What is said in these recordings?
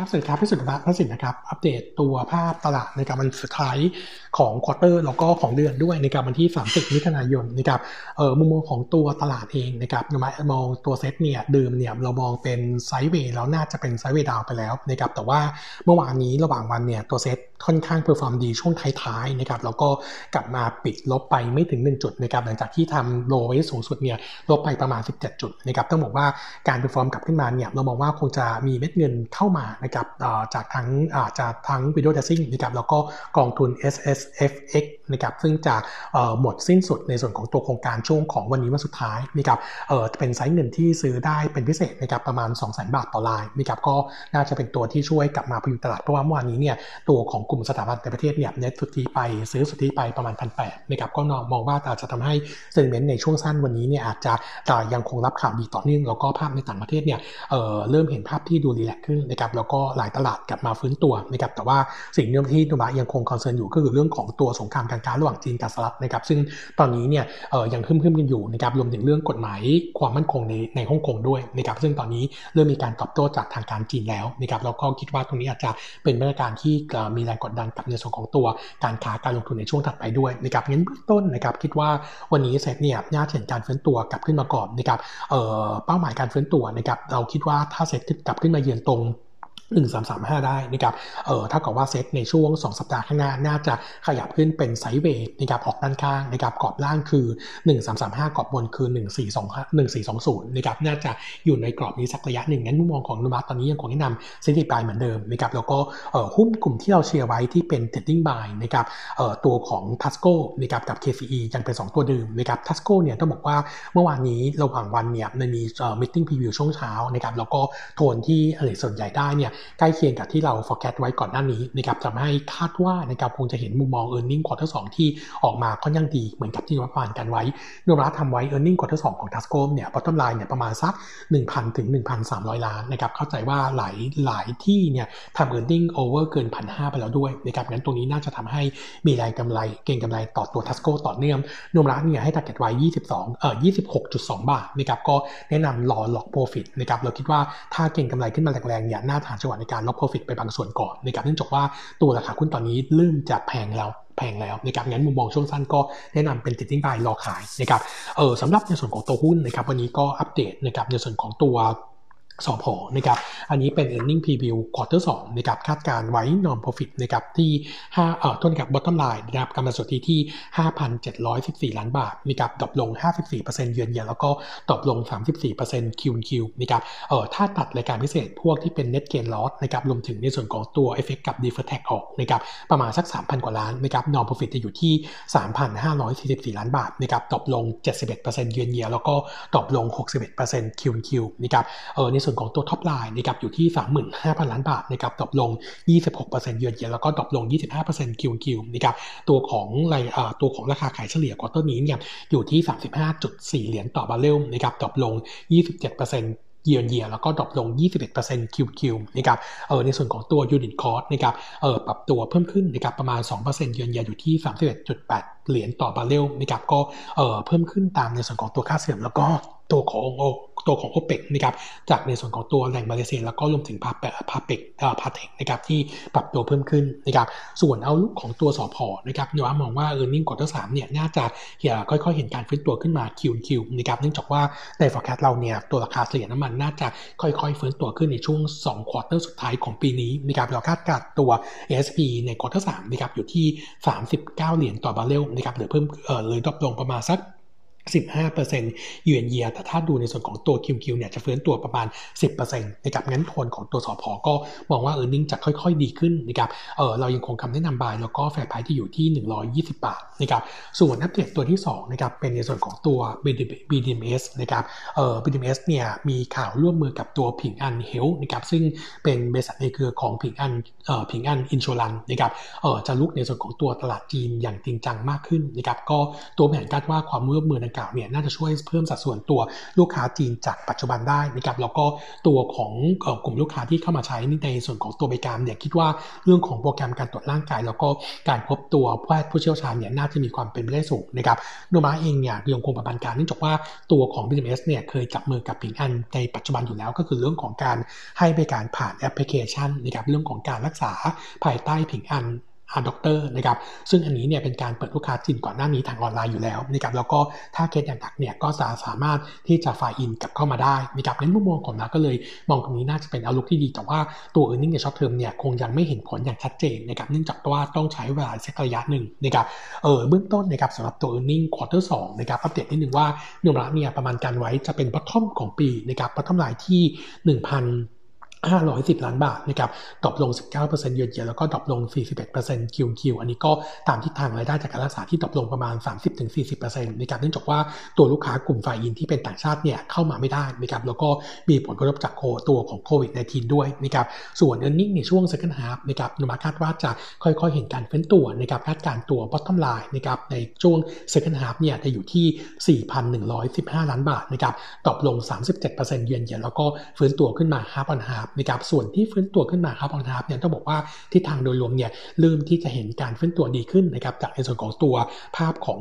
ครับสวัสดีครับพี่สุดรัตน์พระสินนะครับ อัปเดตตัวภาพตลาดในการวันสุดท้ายของ quarter แล้วก็ของเดือนด้วยในการวันที่ 30 มิถุนายนนะครับเออมุมมองของตัวตลาดเองนะครับมองตัวเซ็ตเนี่ยเดิมเนี่ยเรามองเป็น sideway แล้วน่าจะเป็น sideway down ไปแล้วนะครับแต่ว่าเมื่อวานนี้ระหว่างวันเนี่ยตัวเซ็ตค่อนข้าง perform ดีช่วงท้ายๆนะครับแล้วก็กลับมาปิดลบไปไม่ถึง 1 จุดนะครับหลังจากที่ทำ low ไว้สูงสุดเนี่ยลบไปประมาณ 17 จุดนะครับต้องบอกว่าการ perform กลับขึ้นมาเนี่ยเรามองว่าคงจะมีเม็ดเงินเข้ามานะครับจากทั้งจากทั้ง window dressing นะครับแล้วก็กองทุน S S F X นะครับซึ่งจะหมดสิ้นสุดในส่วนของตัวโครงการช่วงของวันนี้วันสุดท้ายนะครับเป็นไซส์เงินที่ซื้อได้เป็นพิเศษนะครับประมาณ 2 0 0 0 0 บาทต่อรายนะครับก็น่าจะเป็นตัวที่ช่วยกลับมาพยุงตลาดเพราะว่าเมื่อวานนี้เนี่ยตัวของกลุ่มสถาบันในประเทศเนี่ยเน็ตสุทธิไปซื้อสุทธิไปประมาณพันแปดนะครับก็มองว่าอาจจะทำให้sentiment ในช่วงสั้นวันนี้เนี่ยอาจจะยังคงรับข่าวดีต่อเนื่องแล้วก็ภาพในต่างประเทศเนี่ยเริ่มเห็นภาพที่ดู relax ขึ้นนะครับแล้วก็หลายตลาดกลับมาฟื้นตัวนะครับแต่ว่าสิ่งเดิมที่โนมูระยังคง concern อยู่ก็คือเรื่องของตัวสงครามการค้าระหว่างจีนกับสหรัฐนะครับซึ่งตอนนี้เนี่ยยังขึ้นขึ้นกันอยู่นะครับรวมถึงเรื่องกฎหมายความมั่นคงในในฮ่องกงด้วยนะครับซึ่งตอนนี้เริ่มมีการตอบโต้จากทางการจีนแล้วนะครับแล้วก็คิดว่าตรงนี้อาจจะเป็นมาตรการที่มีแรงกดดันกับในส่วนของตัวการค้าการลงทุนในช่วงถัดไปด้วยนะครับงั้นเบื้องต้นนะครับคิดว่าวันนี้เซ็ตเนี่ยน่าจะเห็นการฟื้นตัวกลับขึ้นมาก่อนนะครับเเป้าหมายการฟื้นตัวนะครับเราคิดว่าถ้าเซ็ตกลับขึ้นมาเยือนตรง 1335 ได้นะครับเออถ้ากับว่าเซตในช่วง 2 สัปดาห์ข้างหน้าน่าจะขยับขึ้นเป็นไซด์เวย์นะครับออกด้านข้างนะครับกรอบล่างคือ 1335 กรอบบนคือ 1425 1420นะครับน่าจะอยู่ในกรอบนี้สักระยะหนึ่งงั้นมุมมองของนุมัตตอนนี้ยังคงแนะนำเซ็นติปายเหมือนเดิมนะครับแล้วก็หุ้นกลุ่มที่เราเชียร์ไว้ที่เป็น trading buy นะครับตัวของ TASCO นะครับกับ KCE ยังเป็น 2 ตัวเดิมนะครับ TASCO เนี่ยต้องบอกว่าเมื่อวานนี้ระหว่างวันเนี่ยมันมี meeting preview ช่วงเช้านะครับแล้วก็โทนที่อะไรส่วนใหญ่ได้เนี่ยใกล้เคียงกับที่เรา forecast ไว้ก่อนหน้านี้นะครับทำให้คาดว่านะครับคงจะเห็นมุมมอง e a r n i n g ควอเตอร์สที่ออกมาค่อนข้างดีเหมือนกับที่คาดการณ์กันไว้โนมูระทำไว้ earning quarter 2 ของ TASCO เนี่ย bottom line เนี่ยประมาณสัก 1,000 ถึง 1,300 ล้านนะครับเข้าใจว่าหลายหลายที่เนี่ยทำ e a r n i n g over เกินพันห้าไปแล้วด้วยนะครับงั้นตรงนี้น่าจะทำให้มีแรงกำไรเก็งกำไรต่อตัว TASCO ต่อเนื่องโนมูระเนี่ยให้ target ไว้ 22 เอ่อ 26.2 บาทนะครับก็แนะนำรอ lock profit นะครับเราคิดว่าถ้าเก็งกำไรขึ้นมาแรงๆเนี่ยน่าหาจังหวะในการล็อก profit ไปบางส่วนก่อนนะครับเนื่องจากว่าตัวราคาหุ้นตอนนี้เริ่มจะแพงแล้วแพงแล้วนะครับงั้นมุมมองช่วงสั้นก็แนะนำเป็น trading buy รอขายนะครับเออสำหรับในส่วนของตัวหุ้นนะครับวันนี้ก็อัปเดตนะครับในส่วนของตัว สอพอนะครับ อันนี้เป็น earning preview quarter 2นะครับ คาดการณ์ไว้ norm profit นะครับที่5เอ่อต้นกับ bottom line นะครับกำไรสุทธิที่ 5,714 ล้านบาทนะครับดรอปลง 54%เยือนเยียแล้วก็ดรอปลง 34% Q Q นะครับเอ่อถ้าตัดรายการพิเศษพวกที่เป็น net gain loss นะครับรวมถึงในส่วนของตัว FX กับ deferred tax ออกนะครับประมาณสัก 3,000 กว่าล้านนะครับ non profit จะอยู่ที่ 3,544 ล้านบาทนะครับ drop ลง 71% year on year แล้วก็ drop ลง 61% Q Q นะครับเอ่อในส่วน่วนของตัว top line นะครับอยู่ที่ 35,000 ล้านบาทนะครับ drop ลง 26% year on year แล้วก็ drop ลง 25% Q Q นะครับตัวของรายตัวของราคาขายเฉลี่ย quarter นี้เนี่ยอยู่ที่ 35.4 เหรียญต่อบาร์เรลนะครับ drop ลง 27% year on year แล้วก็ drop ลง 21% Q Q นะครับ เออในส่วนของตัว unit cost นะครับ เออปรับตัวเพิ่มขึ้นนะครับประมาณ 2%เยือนเยียอยู่ที่ 31.8 เหรียญต่อบาร์เรลนะครับ ก็ เออเพิ่มขึ้นตามในส่วนของตัวค่าเสื่อมแล้วก็ตัวของ ตัวของ opex นะครับจากในส่วนของตัวแหล่งมาเลเซียแล้วก็รวมถึงพาเปพาเปก Partex นะครับที่ปรับตัวเพิ่มขึ้นนะครับส่วน outlook ของตัวสอพอนะครับโนมูระมองว่า earning quarter สามเนี่ยน่าจะค่อยๆ เห็นการฟื้นตัวขึ้นมา Q Q นะครับเนื่องจากว่าใน forecast เราเนี่ยตัวราคาเฉลี่ยน้ำมันน่าจะค่อยๆฟื้นตัวขึ้นในช่วง2 quarter สุดท้ายของปีนี้นะครับเราคาดการณ์ตัว ASP ใน quarter สามนะครับอยู่ที่ 39 เหรียญต่อบาร์เรลนะครับหรือเพิ่มเออเลย drop ลงประมาณสัก 15%ยูเอ็นเยียแต่ถ้าดูในส่วนของตัว QQ เนี่ยจะฟื้นตัวประมาณ 10%นะครับงั้นโทนของตัวสอพอก็มองว่า earning จะค่อยๆ ดีขึ้นนะครับเออเรายังคงคำแนะนำ buy แล้วก็ fair price ที่อยู่ที่ 120 บาทนะครับส่วนอัปเดตตัวที่2นะครับเป็นในส่วนของตัว BDMs นะครับเออ BDMs เนี่ยมีข่าวร่วมมือกับตัวผิงอันเฮลนะครับซึ่งเป็นบริษัทในเครือของผิงอันเออผิงอันอินชัวรันนะครับเออจะลุกในส่วนของตัวตลาดจีนอย่างจริงจังมากขึ้นนะครับก็ตัวแผนคาดว่าความร่วมมือในกล่าวเนี่ยน่าจะช่วยเพิ่มสัดส่วนตัวลูกค้าจีนจากปัจจุบันได้นะครับแล้วก็ตัวของกลุ่มลูกค้าที่เข้ามาใช้ในส่วนของตัวบริการเนี่ยคิดว่าเรื่องของโปรแกรมการตรวจร่างกาย แล้วก็การพบตัวแพทย์ผู้เชี่ยวชาญเนี่ยน่าจะมีความเป็นไปได้สูงนะครับโนมูระเองเนี่ยยังคงประมาณการเนื่องจากว่าตัวของ BDMS เนี่ยเคยจับมือกับผิงอันในปัจจุบันอยู่แล้วก็คือเรื่องของการให้บริการผ่านแอปพลิเคชันนะครับเรื่องของการรักษาภายใต้ Ping An Good Doctor นะครับซึ่งอันนี้เนี่ยเป็นการเปิดลูกค้าจีนก่อนหน้านี้ทางออนไลน์อยู่แล้วนะครับแล้วก็ถ้าเคสอย่างหนักเนี่ยก็สาสามารถที่จะ fly in กับเข้ามาได้นะครับงั้นมุมมองของเราก็เลยมองตรงนี้น่าจะเป็น outlook ที่ดี แต่ว่าตัว e a r n i n g ใน short term เนี่ยคงยังไม่เห็นผลอย่างชัดเจนนะครับเนื่องจากว่าต้องใช้เวลาสักระยะหนึ่งนะครับเออเบื้องต้นนะครับสำหรับตัว e a r n i n g ควอเตอร์สองนะครับอัปเดตนิดนึงว่าโนมูระเนี่ยประมาณการไว้จะเป็น bottom ของปีนะครับ bottom line ที่ 1,000 510 ล้านบาทนะครับ drop ลง 19% year on year แล้วก็ drop ลง 41% Q Q อันนี้ก็ตามทิศทางรายได้จากการรักษาที่ drop ลงประมาณ 30-40%นะครับเนื่องจากว่าตัวลูกค้ากลุ่ม fly in ที่เป็นต่างชาติเนี่ยเข้ามาไม่ได้นะครับแล้วก็มีผลกระทบจากโคตัวของโควิด -19 ด้วยนะครับส่วน e a r n i n g ในช่วง second half นะครับโนมูระคาดว่าจะค่อยๆ เห็นการฟื้นตัวนะครับคาดการณ์ตัว bottom line นะครับในช่วง second half เนี่ยจะอยู่ที่ 4,115 ล้านบาทนะครับ drop ลง 37% year on year แล้วก็ฟื้นตัวขึ้นมา half on half นะครับส่วนที่ฟื้นตัวขึ้นมาครับออนทาร์เนี่ยต้องบอกว่าทิศทางโดยรวมเนี่ยเริ่มที่จะเห็นการฟื้นตัวดีขึ้นนะครับจากในส่วนของตัวภาพของ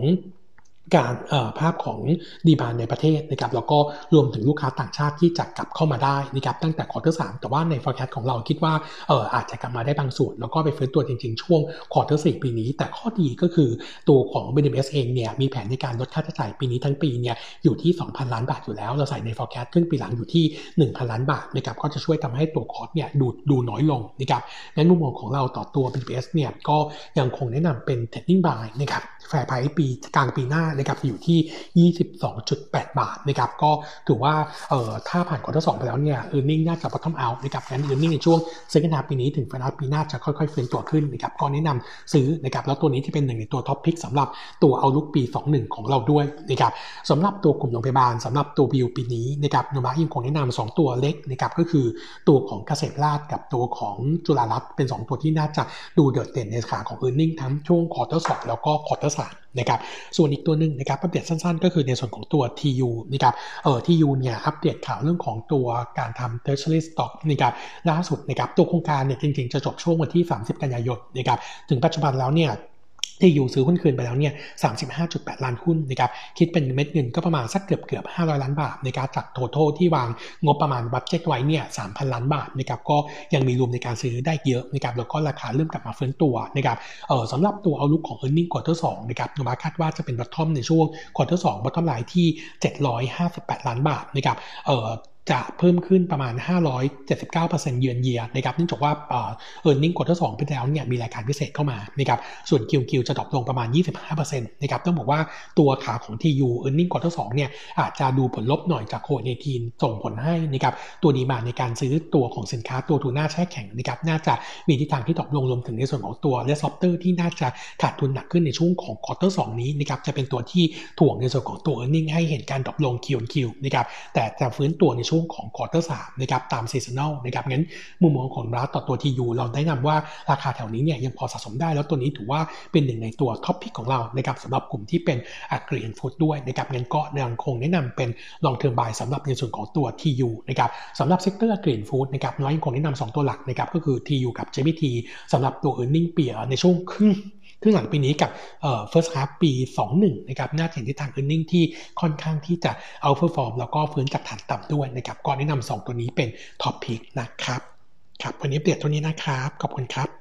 การภาพของ demand ในประเทศนะครับแล้วก็รวมถึงลูกค้าต่างชาติที่จะกลับเข้ามาได้นะครับตั้งแต่ quarter สามแต่ว่าใน forecast ของเราคิดว่าเอออาจจะกลับมาได้บางส่วน แล้วก็ไปฟื้นตัวจริงๆ ช่วง quarter สี่ปีนี้ แต่ข้อดีก็คือตัวของ BDMS เองเนี่ยมีแผนในการลดค่าใช้จ่ายปีนี้ทั้งปีเนี่ยอยู่ที่ 2,000 ล้านบาทอยู่แล้ว เราใส่ใน forecast ครึ่งปีหลังอยู่ที่ 1,000 ล้านบาทนะครับก็จะช่วยทำให้ตัว cost เนี่ยดูดูน้อยลงนะครับงั้นมุมมองของเราต่อตัว BDMS เนี่ยก็ยังคงแนะนำเป็น trading buy นะครับ fair price ปีกลางปีหน้านะครับอยู่ที่ 22.8 บาทนะครับก็ถือว่าเอ่อถ้าผ่าน quarter สองไปแล้วเนี่ย earning น่าจะ bottom out นะครับงั้น earning ในช่วง second half ปีนี้ถึงไฟนอลปีหน้าจะค่อยๆฟื้นตัวขึ้นนะครับก็แนะนำซื้อนะครับแล้วตัวนี้ที่เป็นหนึ่งในตัว top pick สำหรับตัว outlook ปี 21 ของเราด้วยนะครับสำหรับตัวกลุ่มโรงพยาบาลสำหรับตัวบิวปีนี้นะครับโนมูระยังคงแนะนำ2ตัวเล็กนะครับก็คือตัวของเกษมราษฎร์กับตัวของจุฬารัตน์เป็น 2 ตัวที่น่าจะดูเดือดเด่นในขาของ earning ทั้งช่วง quarter สองแล้วก็ quarter สามนะครับส่วนอีกตัวหนึ่งนะครับอัปเดตสั้นๆ ก็คือในส่วนของตัว TU นะครับเอ่อ TU เนี่ยอัปเดตข่าวเรื่องของตัวการทำ tertiary Stock นะครับล่าสุดนะครับตัวโครงการเนี่ยจริงๆจะจบช่วงวันที่ 30 กันยายนนะครับถึงปัจจุบันแล้วเนี่ย ที่อยู่ซื้อหุ้นคืนไปแล้วเนี่ย 35.8 ล้านหุ้นนะครับคิดเป็นเม็ดเงินก็ประมาณสักเกือบเกือบ 500 ล้านบาทในการจัดโทโทที่วางงบประมาณบัตเจ็ตไว้เนี่ย 3,000 ล้านบาทนะครับก็ยังมีรวมในการซื้อได้เยอะนะครับแล้วก็ราคาเริ่มกลับมาฟื้นตัวนะครับเออสำหรับตัวเอาลุกของ e a r n i n g ควอเตอร์สนะครับนมาคาดว่าจะเป็นบัตทอมในช่วงควอเตอร์สองบัตทอมไลน์ที่ 758 ล้านบาทนะครับเออ จะเพิ่มขึ้นประมาณ 579%เยือนเยียนะครับเนื่องจากว่าเออร์เน็งกดที่สองไปแล้วเนี่ยมีรายการพิเศษเข้ามานะครับส่วน QQ จะดรอปลงประมาณ 25%นะครับต้องบอกว่าตัวขาของ TU e a r n i n g กดที่สองเนี่ยอาจจะดูผลลบหน่อยจากโควิดในทีนส่งผลให้นะครับตัวดีมาในการซื้อตัวของสินค้าตัวทูน่าแช่แข็งนะครับน่าจะมีทิศทางที่ drop ลงรวมถึงในส่วนของตัว Red Lobster ที่น่าจะขาดทุนหนักขึ้นในช่วงของ quarter สองนี้นะครับจะเป็นตัวที่ถ่วงในส่วนของตัว e a r n i n g ให้เห็นการดรอปลง Q&Q นะครับแต่จะฟื้นตัวในช่วงของ quarter สามนะครับตาม seasonal นะครับงั้นมุมมองของเราต่อตัว TU เราแนะนำว่าราคาแถวนี้เนี่ยยังพอสะสมได้ แล้วตัวนี้ถือว่าเป็นหนึ่งในตัว top pick ของเรานะครับสำหรับกลุ่มที่เป็น agri and food ด้วยนะครับงั้นก็ยังคงแนะนำเป็น long-term buy สำหรับในส่วนของตัว TU นะครับสำหรับ sector agri and food นะครับเรายังคงแนะนำสองตัวหลักนะครับก็คือ TU กับ GFPT สำหรับตัว e a r n i n g เปียในช่วงครึ่ง ครึ่งหลังปีนี้กับเอ่อ first half ปี 21 นะครับ น่าจะเห็นทิศทาง earning ที่ค่อนข้างที่จะเอาเ e อร์ฟอร์มแล้วก็ฟื้นจากฐานต่ำด้วยนะครับก็แนะนำ2ตัวนี้เป็น top pick นะครับ ครับวันนี้เพียงเท่านี้นะครับ ขอบคุณครับ